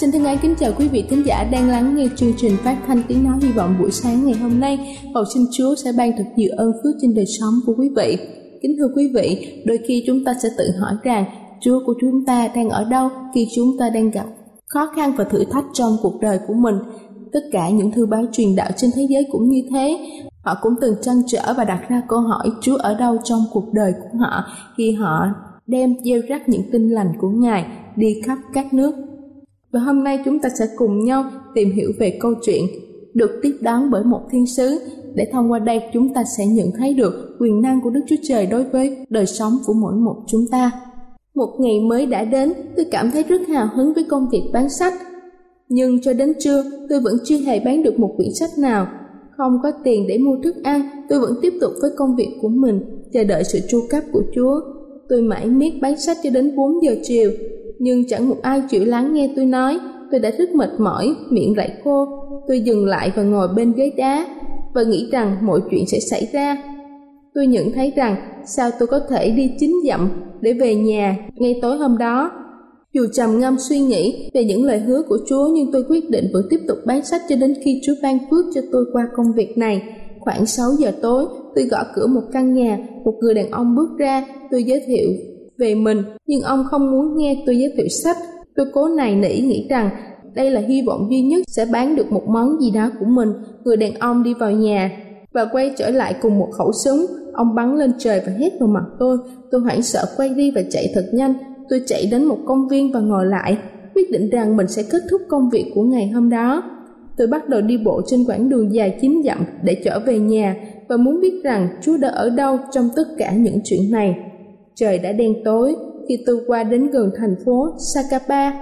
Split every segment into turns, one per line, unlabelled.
Xin thân ái kính chào quý vị thính giả đang lắng nghe chương trình phát thanh tiếng nói hy vọng buổi sáng ngày hôm nay. Cầu xin Chúa sẽ ban thật nhiều ơn phước trên đời sống của quý vị. Kính thưa quý vị, đôi khi chúng ta sẽ tự hỏi rằng Chúa của chúng ta đang ở đâu khi chúng ta đang gặp khó khăn và thử thách trong cuộc đời của mình. Tất cả những thư báo truyền đạo trên thế giới cũng như thế. Họ cũng từng trăn trở và đặt ra câu hỏi Chúa ở đâu trong cuộc đời của họ khi họ đem gieo rắc những tin lành của Ngài đi khắp các nước và hôm nay chúng ta sẽ cùng nhau tìm hiểu về câu chuyện được tiếp đón bởi một thiên sứ để thông qua đây chúng ta sẽ nhận thấy được quyền năng của Đức Chúa Trời đối với đời sống của mỗi một chúng ta. Một ngày mới đã đến, tôi cảm thấy rất hào hứng với công việc bán sách. Nhưng cho đến trưa, tôi vẫn chưa hề bán được một quyển sách nào. Không có tiền để mua thức ăn, tôi vẫn tiếp tục với công việc của mình, chờ đợi sự tru cấp của Chúa. Tôi mãi miết bán sách cho đến 4 giờ chiều, nhưng chẳng một ai chịu lắng nghe tôi nói. Tôi đã rất mệt mỏi miệng lại khô. Tôi dừng lại và ngồi bên ghế đá và nghĩ rằng mọi chuyện sẽ xảy ra. Tôi nhận thấy rằng sao tôi có thể đi chín dặm để về nhà ngay tối hôm đó. Dù trầm ngâm suy nghĩ về những lời hứa của Chúa nhưng tôi quyết định vẫn tiếp tục bán sách cho đến khi Chúa ban phước cho tôi qua công việc này. Khoảng 6 giờ tối, tôi gõ cửa một căn nhà, một người đàn ông bước ra, tôi giới thiệu về mình, nhưng ông không muốn nghe tôi giới thiệu sách. Tôi cố này nỉ nghĩ rằng đây là hy vọng duy nhất sẽ bán được một món gì đó của mình. Người đàn ông đi vào nhà và quay trở lại cùng một khẩu súng. Ông bắn lên trời và hét vào mặt tôi. Tôi hoảng sợ quay đi và chạy thật nhanh. Tôi chạy đến một công viên và ngồi lại, quyết định rằng mình sẽ kết thúc công việc của ngày hôm đó. Tôi bắt đầu đi bộ trên quãng đường dài chín dặm để trở về nhà và muốn biết rằng Chúa đã ở đâu trong tất cả những chuyện này. Trời đã đen tối khi tôi qua đến gần thành phố Sakapa.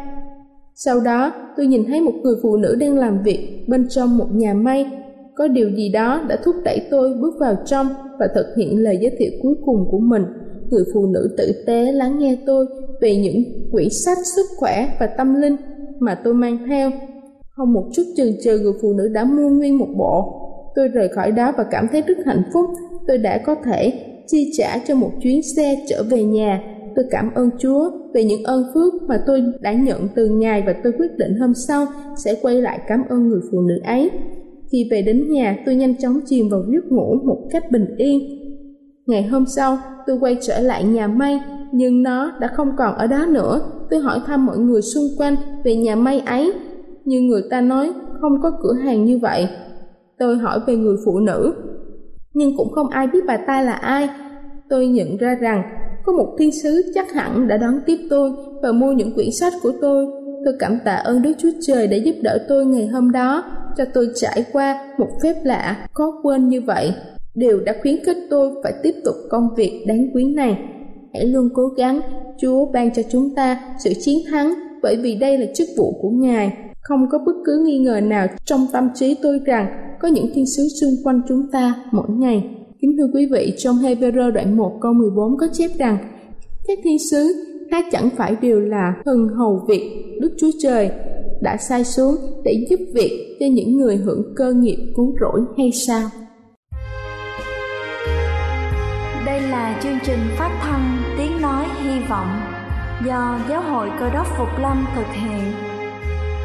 Sau đó, tôi nhìn thấy một người phụ nữ đang làm việc bên trong một nhà may. Có điều gì đó đã thúc đẩy tôi bước vào trong và thực hiện lời giới thiệu cuối cùng của mình. Người phụ nữ tử tế lắng nghe tôi về những quyển sách sức khỏe và tâm linh mà tôi mang theo. Không một chút chần chừ người phụ nữ đã mua nguyên một bộ. Tôi rời khỏi đó và cảm thấy rất hạnh phúc. Tôi đã có thể chi trả cho một chuyến xe trở về nhà. Tôi cảm ơn Chúa về những ơn phước mà tôi đã nhận từ Ngài và tôi quyết định hôm sau sẽ quay lại cảm ơn người phụ nữ ấy. Khi về đến nhà, tôi nhanh chóng chìm vào giấc ngủ một cách bình yên. Ngày hôm sau, tôi quay trở lại nhà may, nhưng nó đã không còn ở đó nữa. Tôi hỏi thăm mọi người xung quanh về nhà may ấy, nhưng người ta nói không có cửa hàng như vậy. Tôi hỏi về người phụ nữ, nhưng cũng không ai biết bà ta là ai. Tôi nhận ra rằng có một thiên sứ chắc hẳn đã đón tiếp tôi và mua những quyển sách của tôi. Tôi cảm tạ ơn Đức Chúa Trời đã giúp đỡ tôi ngày hôm đó, cho tôi trải qua một phép lạ, khó quên như vậy. Điều đã khuyến khích tôi phải tiếp tục công việc đáng quý này. Hãy luôn cố gắng, Chúa ban cho chúng ta sự chiến thắng bởi vì đây là chức vụ của Ngài. Không có bất cứ nghi ngờ nào trong tâm trí tôi rằng có những thiên sứ xung quanh chúng ta mỗi ngày. Kính thưa quý vị, trong Hebrew đoạn 1 câu 14 có chép rằng các thiên sứ khác chẳng phải đều là thần hầu việc Đức Chúa Trời đã sai xuống để giúp việc cho những người hưởng cơ nghiệp cứu rỗi hay sao?
Đây là chương trình phát thanh Tiếng Nói Hy Vọng do Giáo hội Cơ đốc Phục Lâm thực hiện.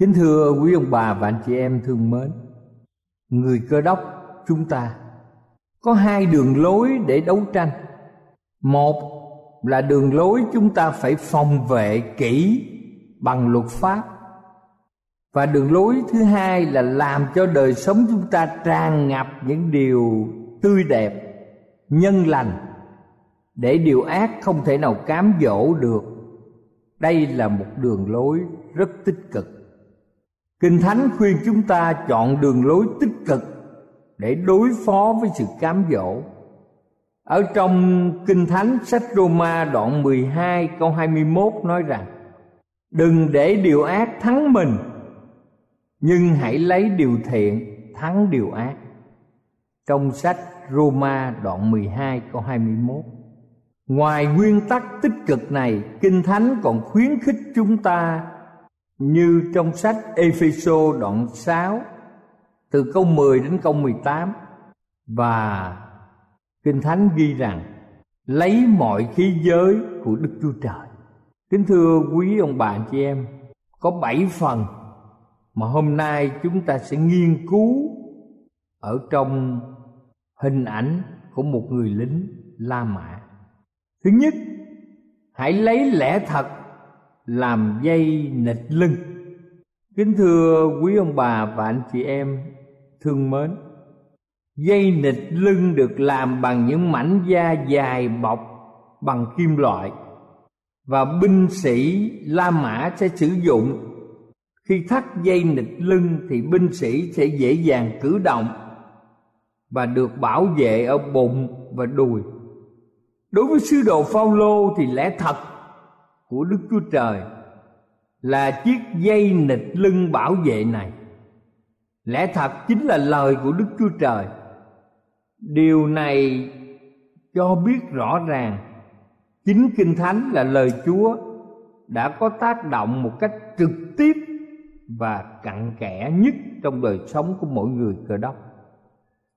Kính thưa quý ông bà và anh chị em thương mến, Người cơ đốc chúng ta Có hai đường lối để đấu tranh. Một là đường lối chúng ta phải phòng vệ kỹ bằng luật pháp. Và đường lối thứ hai là làm cho đời sống chúng ta tràn ngập những điều tươi đẹp, nhân lành, để điều ác không thể nào cám dỗ được. Đây là một đường lối rất tích cực kinh thánh khuyên chúng ta chọn đường lối tích cực để đối phó với sự cám dỗ. Ở trong kinh thánh sách Roma đoạn 12 câu 21 nói rằng đừng để điều ác thắng mình nhưng hãy lấy điều thiện thắng điều ác. Trong sách Roma đoạn 12 câu 21 Ngoài nguyên tắc tích cực này, Kinh Thánh còn khuyến khích chúng ta như trong sách Epheso đoạn 6 từ câu 10 đến câu 18 và Kinh Thánh ghi rằng lấy mọi khí giới của Đức Chúa Trời. Kính thưa quý ông bà chị em, có bảy phần mà hôm nay chúng ta sẽ nghiên cứu ở trong hình ảnh của một người lính La Mã. Thứ nhất, hãy lấy lẽ thật làm dây nịch lưng. Kính thưa quý ông bà và anh chị em thương mến, dây nịch lưng được làm bằng những mảnh da dài bọc bằng kim loại và binh sĩ La Mã sẽ sử dụng khi thắt dây nịch lưng thì binh sĩ sẽ dễ dàng cử động và được bảo vệ ở bụng và đùi đối với sứ đồ Phaolô thì lẽ thật của Đức Chúa Trời là chiếc dây nịch lưng bảo vệ này. Lẽ thật chính là lời của Đức Chúa Trời. Điều này cho biết rõ ràng, chính kinh thánh là lời Chúa đã có tác động một cách trực tiếp và cặn kẽ nhất trong đời sống của mỗi người cơ đốc.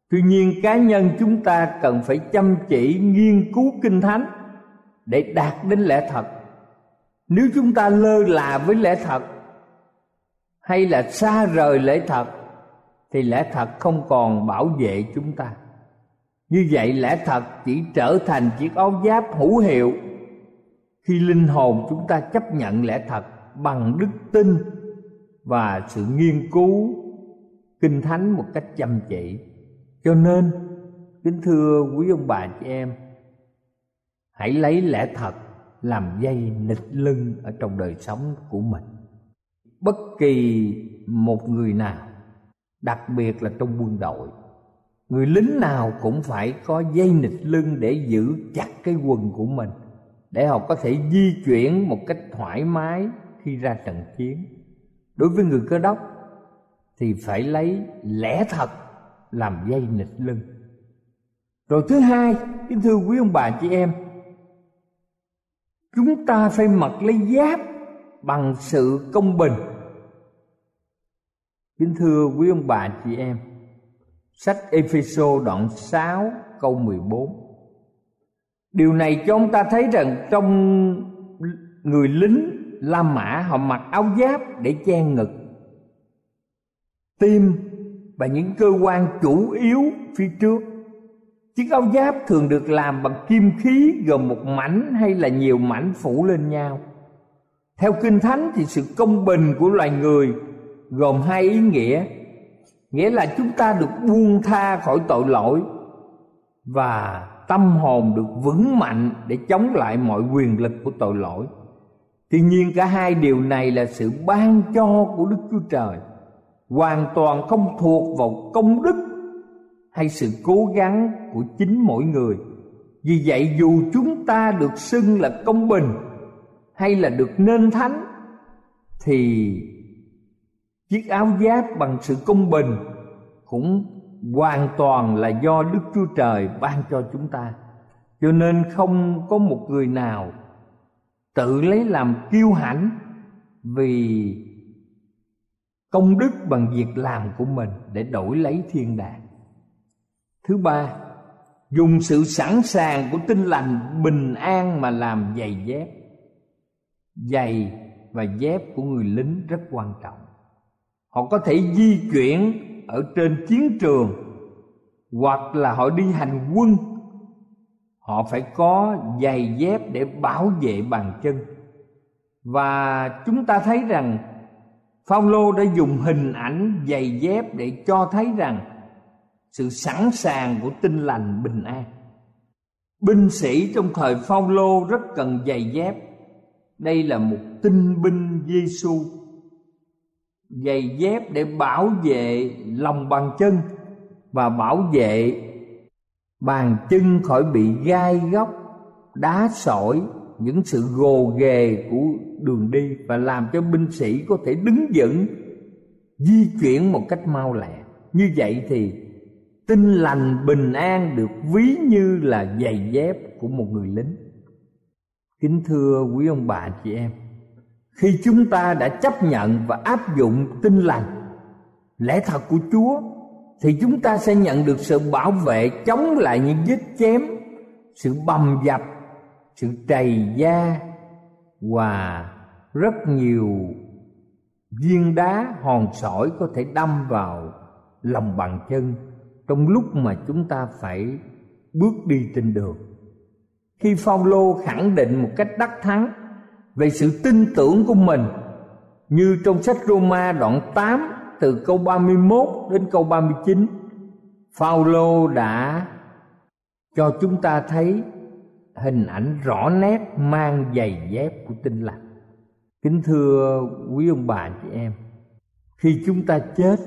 Tuy nhiên, cá nhân chúng ta cần phải chăm chỉ nghiên cứu kinh thánh để đạt đến lẽ thật nếu chúng ta lơ là với lẽ thật, hay là xa rời lẽ thật, thì lẽ thật không còn bảo vệ chúng ta. Như vậy lẽ thật chỉ trở thành chiếc áo giáp hữu hiệu khi linh hồn chúng ta chấp nhận lẽ thật bằng đức tin và sự nghiên cứu kinh thánh một cách chăm chỉ. Cho nên, kính thưa quý ông bà chị em, hãy lấy lẽ thật làm dây nịch lưng ở trong đời sống của mình. Bất kỳ một người nào, đặc biệt là trong quân đội, người lính nào cũng phải có dây nịch lưng để giữ chặt cái quần của mình, để họ có thể di chuyển một cách thoải mái khi ra trận chiến. Đối với người cơ đốc thì phải lấy lẽ thật làm dây nịch lưng. Rồi thứ hai, kính thưa quý ông bà chị em chúng ta phải mặc lấy giáp bằng sự công bình. Kính thưa quý ông bà chị em, sách Epheso đoạn 6 câu 14 Điều này cho ông ta thấy rằng trong người lính La Mã, họ mặc áo giáp để che ngực, Tim và những cơ quan chủ yếu phía trước. Chiếc áo giáp thường được làm bằng kim khí gồm một mảnh hay là nhiều mảnh phủ lên nhau. Theo Kinh Thánh thì sự công bình của loài người gồm hai ý nghĩa. Nghĩa là chúng ta được buông tha khỏi tội lỗi Và tâm hồn được vững mạnh để chống lại mọi quyền lực của tội lỗi. Tuy nhiên, cả hai điều này là sự ban cho của Đức Chúa Trời, Hoàn toàn không thuộc vào công đức hay sự cố gắng của chính mỗi người. Vì vậy, dù chúng ta được xưng là công bình hay là được nên thánh, Thì chiếc áo giáp bằng sự công bình cũng hoàn toàn là do Đức Chúa Trời ban cho chúng ta. Cho nên không có một người nào tự lấy làm kiêu hãnh vì công đức bằng việc làm của mình để đổi lấy thiên đàng thứ ba, dùng sự sẵn sàng của tinh lành bình an mà làm giày dép. Giày và dép của người lính rất quan trọng. Họ có thể di chuyển ở trên chiến trường, hoặc là họ đi hành quân. Họ phải có giày dép để bảo vệ bàn chân. Và chúng ta thấy rằng Phaolô đã dùng hình ảnh giày dép để cho thấy rằng sự sẵn sàng của tinh lành bình an. Binh sĩ trong thời Phaolô rất cần giày dép. Đây là một tinh binh Giêsu. Giày dép để bảo vệ lòng bàn chân và bảo vệ bàn chân khỏi bị gai góc, đá sỏi, những sự gồ ghề của đường đi và làm cho binh sĩ có thể đứng vững di chuyển một cách mau lẹ. Như vậy thì tinh lành bình an được ví như là giày dép của một người lính. Kính thưa quý ông bà chị em, khi chúng ta đã chấp nhận và áp dụng tinh lành lẽ thật của Chúa thì chúng ta sẽ nhận được sự bảo vệ chống lại những vết chém sự bầm dập sự trầy da và rất nhiều viên đá hòn sỏi có thể đâm vào lòng bàn chân trong lúc mà chúng ta phải bước đi trên đường. Khi Phaolô khẳng định một cách đắc thắng về sự tin tưởng của mình, như trong sách Roma đoạn 8 từ câu 31 đến câu 39 Phaolô đã cho chúng ta thấy hình ảnh rõ nét mang giày dép của tinh lành. Kính thưa quý ông bà, chị em, khi chúng ta chết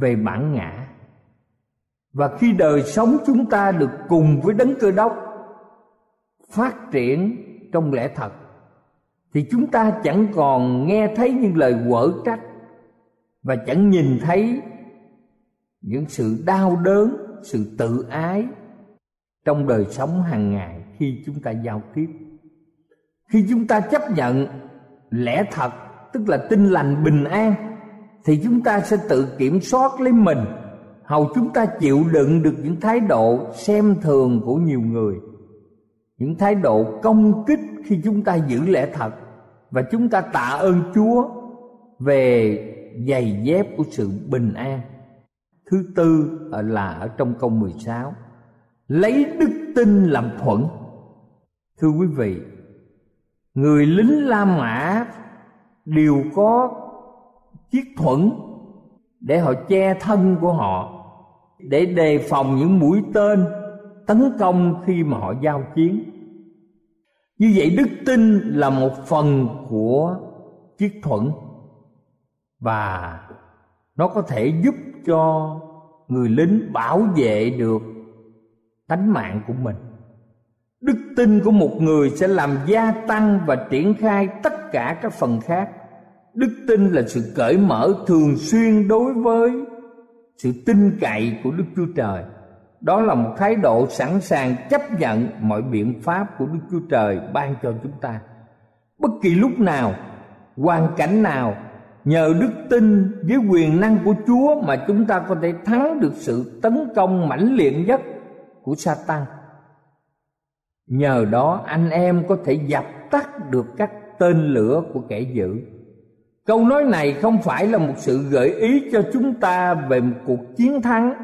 về bản ngã và khi đời sống chúng ta được cùng với đấng cơ đốc phát triển trong lẽ thật, thì chúng ta chẳng còn nghe thấy những lời quở trách và chẳng nhìn thấy những sự đau đớn, sự tự ái trong đời sống hàng ngày khi chúng ta giao tiếp. Khi chúng ta chấp nhận lẽ thật, tức là tin lành bình an, thì chúng ta sẽ tự kiểm soát lấy mình hầu chúng ta chịu đựng được những thái độ xem thường của nhiều người. Những thái độ công kích khi chúng ta giữ lẽ thật và chúng ta tạ ơn Chúa về giày dép của sự bình an. Thứ tư là ở trong câu 16 Lấy đức tin làm thuận. Thưa quý vị, Người lính La Mã đều có chiếc thuẫn để họ che thân của họ để đề phòng những mũi tên tấn công khi mà họ giao chiến. Như vậy đức tin là một phần của chiếc thuẫn và nó có thể giúp cho người lính bảo vệ được tánh mạng của mình. Đức tin của một người sẽ làm gia tăng và triển khai tất cả các phần khác. Đức tin là sự cởi mở thường xuyên đối với sự tin cậy của đức chúa trời đó là một thái độ sẵn sàng chấp nhận mọi biện pháp của đức chúa trời ban cho chúng ta bất kỳ lúc nào, hoàn cảnh nào, nhờ đức tin với quyền năng của chúa mà chúng ta có thể thắng được sự tấn công mãnh liệt nhất của Satan. Nhờ đó, anh em có thể dập tắt được các tên lửa của kẻ dữ. Câu nói này không phải là một sự gợi ý cho chúng ta về một cuộc chiến thắng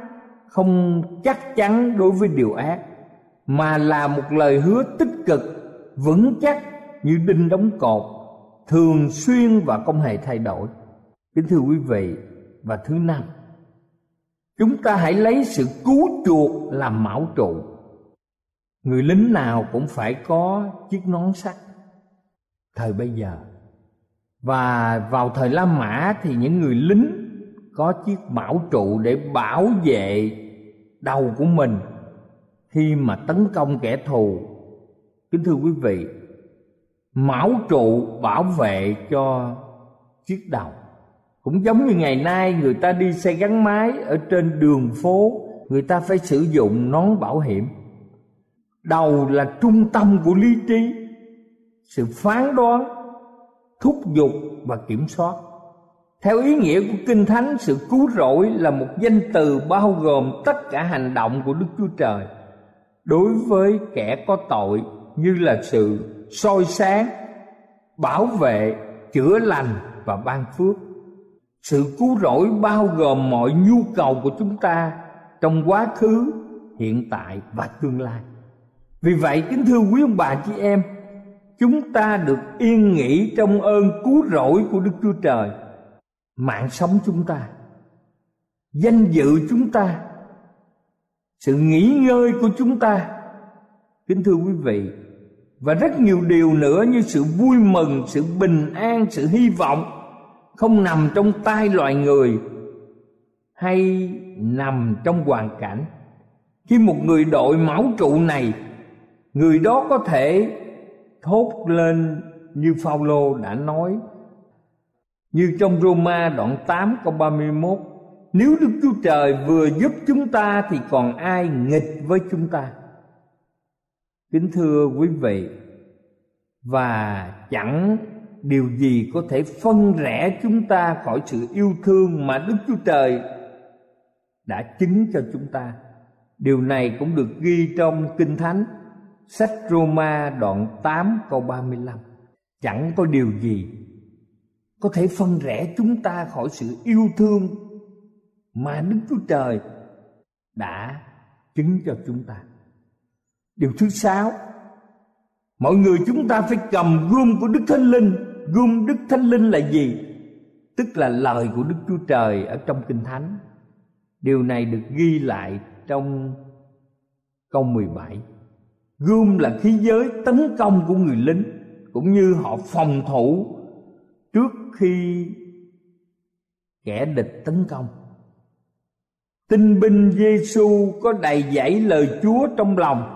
không chắc chắn đối với điều ác, mà là một lời hứa tích cực, vững chắc như đinh đóng cột, thường xuyên và không hề thay đổi. Kính thưa quý vị, và thứ năm, chúng ta hãy lấy sự cứu chuộc làm mão trụ. Người lính nào cũng phải có chiếc nón sắt. Thời bây giờ và vào thời la mã thì những người lính có chiếc bảo trụ để bảo vệ đầu của mình. Khi mà tấn công kẻ thù, kính thưa quý vị, mão trụ bảo vệ cho chiếc đầu. Cũng giống như ngày nay, người ta đi xe gắn máy ở trên đường phố, người ta phải sử dụng nón bảo hiểm. Đầu là trung tâm của lý trí. Sự phán đoán thúc giục và kiểm soát. Theo ý nghĩa của kinh thánh, sự cứu rỗi là một danh từ bao gồm tất cả hành động của đức chúa trời đối với kẻ có tội như là sự soi sáng, bảo vệ, chữa lành và ban phước. Sự cứu rỗi bao gồm mọi nhu cầu của chúng ta trong quá khứ, hiện tại và tương lai. Vì vậy, kính thưa quý ông bà chị em chúng ta được yên nghỉ trong ơn cứu rỗi của đức chúa trời. Mạng sống chúng ta, danh dự chúng ta, sự nghỉ ngơi của chúng ta. Kính thưa quý vị, và rất nhiều điều nữa như sự vui mừng, sự bình an, sự hy vọng không nằm trong tay loài người hay nằm trong hoàn cảnh. Khi một người đội máu trụ này, người đó có thể thốt lên như Phaolô đã nói. Như trong Roma đoạn 8 câu 31 nếu Đức Chúa Trời vừa giúp chúng ta thì còn ai nghịch với chúng ta? Kính thưa quý vị và chẳng điều gì có thể phân rẽ chúng ta khỏi sự yêu thương mà Đức Chúa Trời đã chứng cho chúng ta. Điều này cũng được ghi trong Kinh Thánh, sách Roma đoạn 8 câu 35. Chẳng có điều gì có thể phân rẽ chúng ta khỏi sự yêu thương mà Đức Chúa Trời đã chứng cho chúng ta. Điều thứ sáu, mọi người chúng ta phải cầm gươm của Đức Thánh Linh. Gươm Đức Thánh Linh là gì? Tức là lời của Đức Chúa Trời ở trong Kinh Thánh. Điều này được ghi lại trong câu 17. Gươm là khí giới tấn công của người lính cũng như họ phòng thủ trước khi kẻ địch tấn công. Tinh binh Giêsu có đầy dẫy lời Chúa trong lòng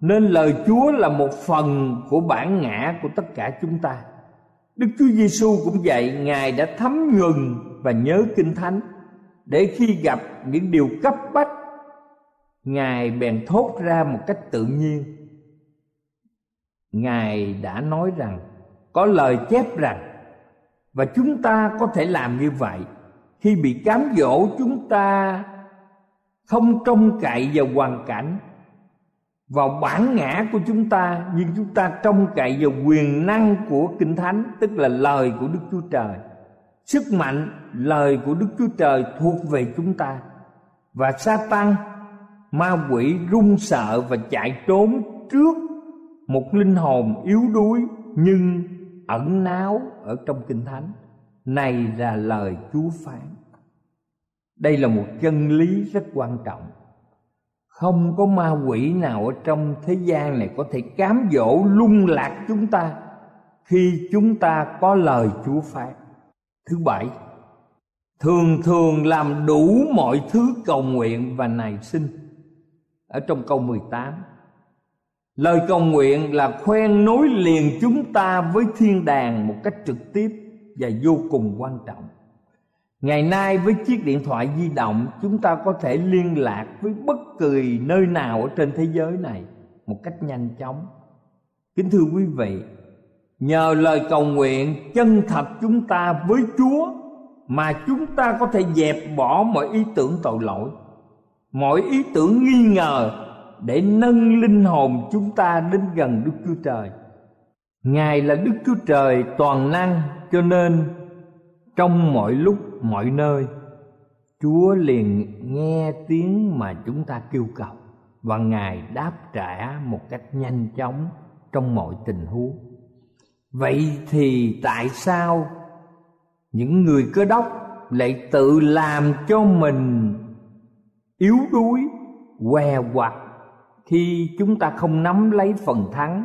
nên lời Chúa là một phần của bản ngã của tất cả chúng ta. Đức Chúa Giêsu cũng vậy, Ngài đã thấm nhuần và nhớ kinh thánh để khi gặp những điều cấp bách ngài bèn thốt ra một cách tự nhiên. Ngài đã nói rằng, có lời chép rằng, và chúng ta có thể làm như vậy. Khi bị cám dỗ, chúng ta không trông cậy vào hoàn cảnh, vào bản ngã của chúng ta, nhưng chúng ta trông cậy vào quyền năng của kinh thánh, tức là lời của đức chúa trời. Sức mạnh, lời của đức chúa trời thuộc về chúng ta. Và sa tăng ma quỷ run sợ và chạy trốn trước một linh hồn yếu đuối nhưng ẩn náu ở trong kinh thánh. Này là lời chúa phán. Đây là một chân lý rất quan trọng. Không có ma quỷ nào ở trong thế gian này có thể cám dỗ lung lạc chúng ta khi chúng ta có lời chúa phán. Thứ bảy, Thường thường làm đủ mọi thứ cầu nguyện và nài sinh ở trong câu 18 Lời cầu nguyện là khoen nối liền chúng ta với thiên đàng một cách trực tiếp và vô cùng quan trọng. Ngày nay với chiếc điện thoại di động chúng ta có thể liên lạc với bất kỳ nơi nào ở trên thế giới này một cách nhanh chóng. Kính thưa quý vị, nhờ lời cầu nguyện chân thật chúng ta với chúa mà chúng ta có thể dẹp bỏ mọi ý tưởng tội lỗi mọi ý tưởng nghi ngờ để nâng linh hồn chúng ta đến gần đức chúa trời. Ngài là đức chúa trời toàn năng, cho nên trong mọi lúc, mọi nơi, chúa liền nghe tiếng mà chúng ta kêu cầu, và ngài đáp trả một cách nhanh chóng trong mọi tình huống. Vậy thì tại sao những người cơ đốc lại tự làm cho mình yếu đuối què quặt khi chúng ta không nắm lấy phần thắng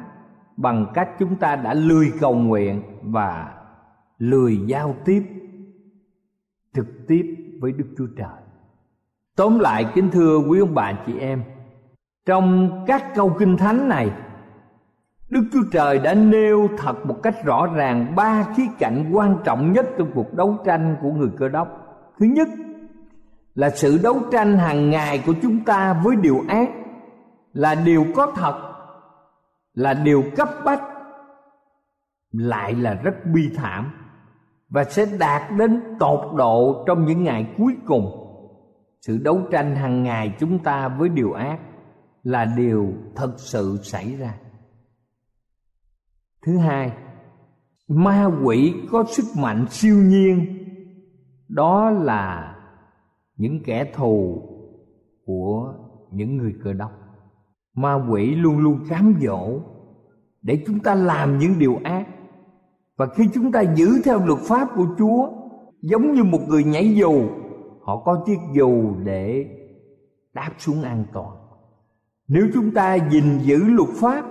bằng cách chúng ta đã lười cầu nguyện và lười giao tiếp trực tiếp với Đức Chúa Trời. Tóm lại kính thưa quý ông bà chị em, trong các câu kinh thánh này Đức Chúa Trời đã nêu thật một cách rõ ràng ba khía cạnh quan trọng nhất trong cuộc đấu tranh của người cơ đốc. Thứ nhất là sự đấu tranh hàng ngày của chúng ta với điều ác là điều có thật, là điều cấp bách, lại là rất bi thảm và sẽ đạt đến tột độ trong những ngày cuối cùng. Sự đấu tranh hàng ngày chúng ta với điều ác là điều thật sự xảy ra thứ hai ma quỷ có sức mạnh siêu nhiên đó là những kẻ thù của những người cơ đốc. Ma quỷ luôn luôn cám dỗ để chúng ta làm những điều ác. Và khi chúng ta giữ theo luật pháp của chúa, giống như một người nhảy dù, họ có chiếc dù để đáp xuống an toàn. Nếu chúng ta gìn giữ luật pháp,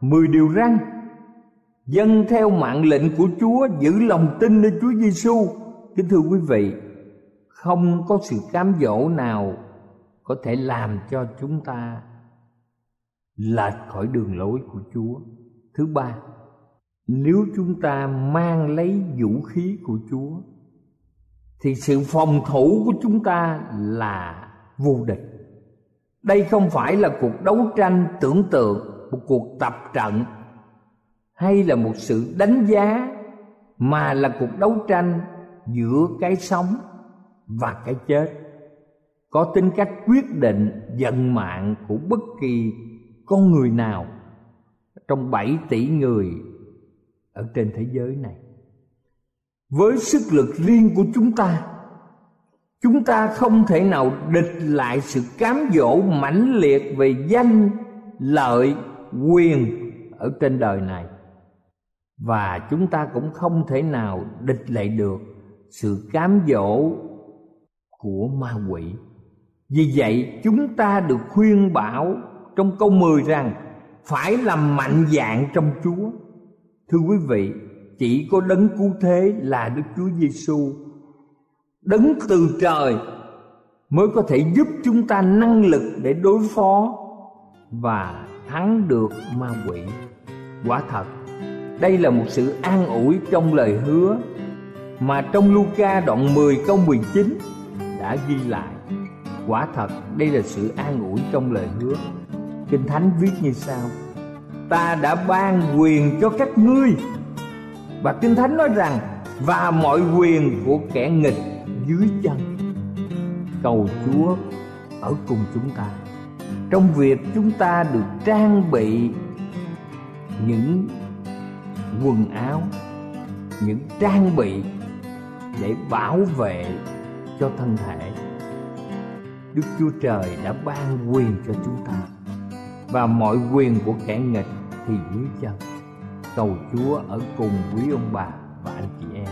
mười điều răn, dân theo mạng lệnh của Chúa giữ lòng tin nơi Chúa Giêsu kính thưa quý vị không có sự cám dỗ nào có thể làm cho chúng ta lệch khỏi đường lối của Chúa. Thứ ba, nếu chúng ta mang lấy vũ khí của Chúa, thì sự phòng thủ của chúng ta là vô địch. Đây không phải là cuộc đấu tranh tưởng tượng, một cuộc tập trận, hay là một sự đánh giá, mà là cuộc đấu tranh giữa cái sống và cái chết. Có tính cách quyết định vận mạng của bất kỳ con người nào trong 7 tỷ người ở trên thế giới này. Với sức lực riêng của chúng ta chúng ta không thể nào địch lại sự cám dỗ mãnh liệt về danh, lợi, quyền ở trên đời này. Và chúng ta cũng không thể nào địch lại được sự cám dỗ của ma quỷ vì vậy chúng ta được khuyên bảo trong câu 10 rằng phải làm mạnh dạng trong Chúa. Thưa quý vị, chỉ có đấng cứu thế là Đức Chúa Giêsu, đấng từ trời mới có thể giúp chúng ta năng lực để đối phó và thắng được ma quỷ. Quả thật, đây là một sự an ủi trong lời hứa mà trong Luca đoạn 10 câu 19 đã ghi lại. Quả thật, đây là sự an ủi trong lời hứa. Kinh Thánh viết như sau: Ta đã ban quyền cho các ngươi. Và Kinh Thánh nói rằng, và mọi quyền của kẻ nghịch dưới chân. Cầu Chúa ở cùng chúng ta trong việc chúng ta được trang bị những quần áo, những trang bị để bảo vệ cho thân thể. Đức chúa trời đã ban quyền cho chúng ta, và mọi quyền của kẻ nghịch thì dưới chân. Cầu chúa ở cùng quý ông bà và anh chị em.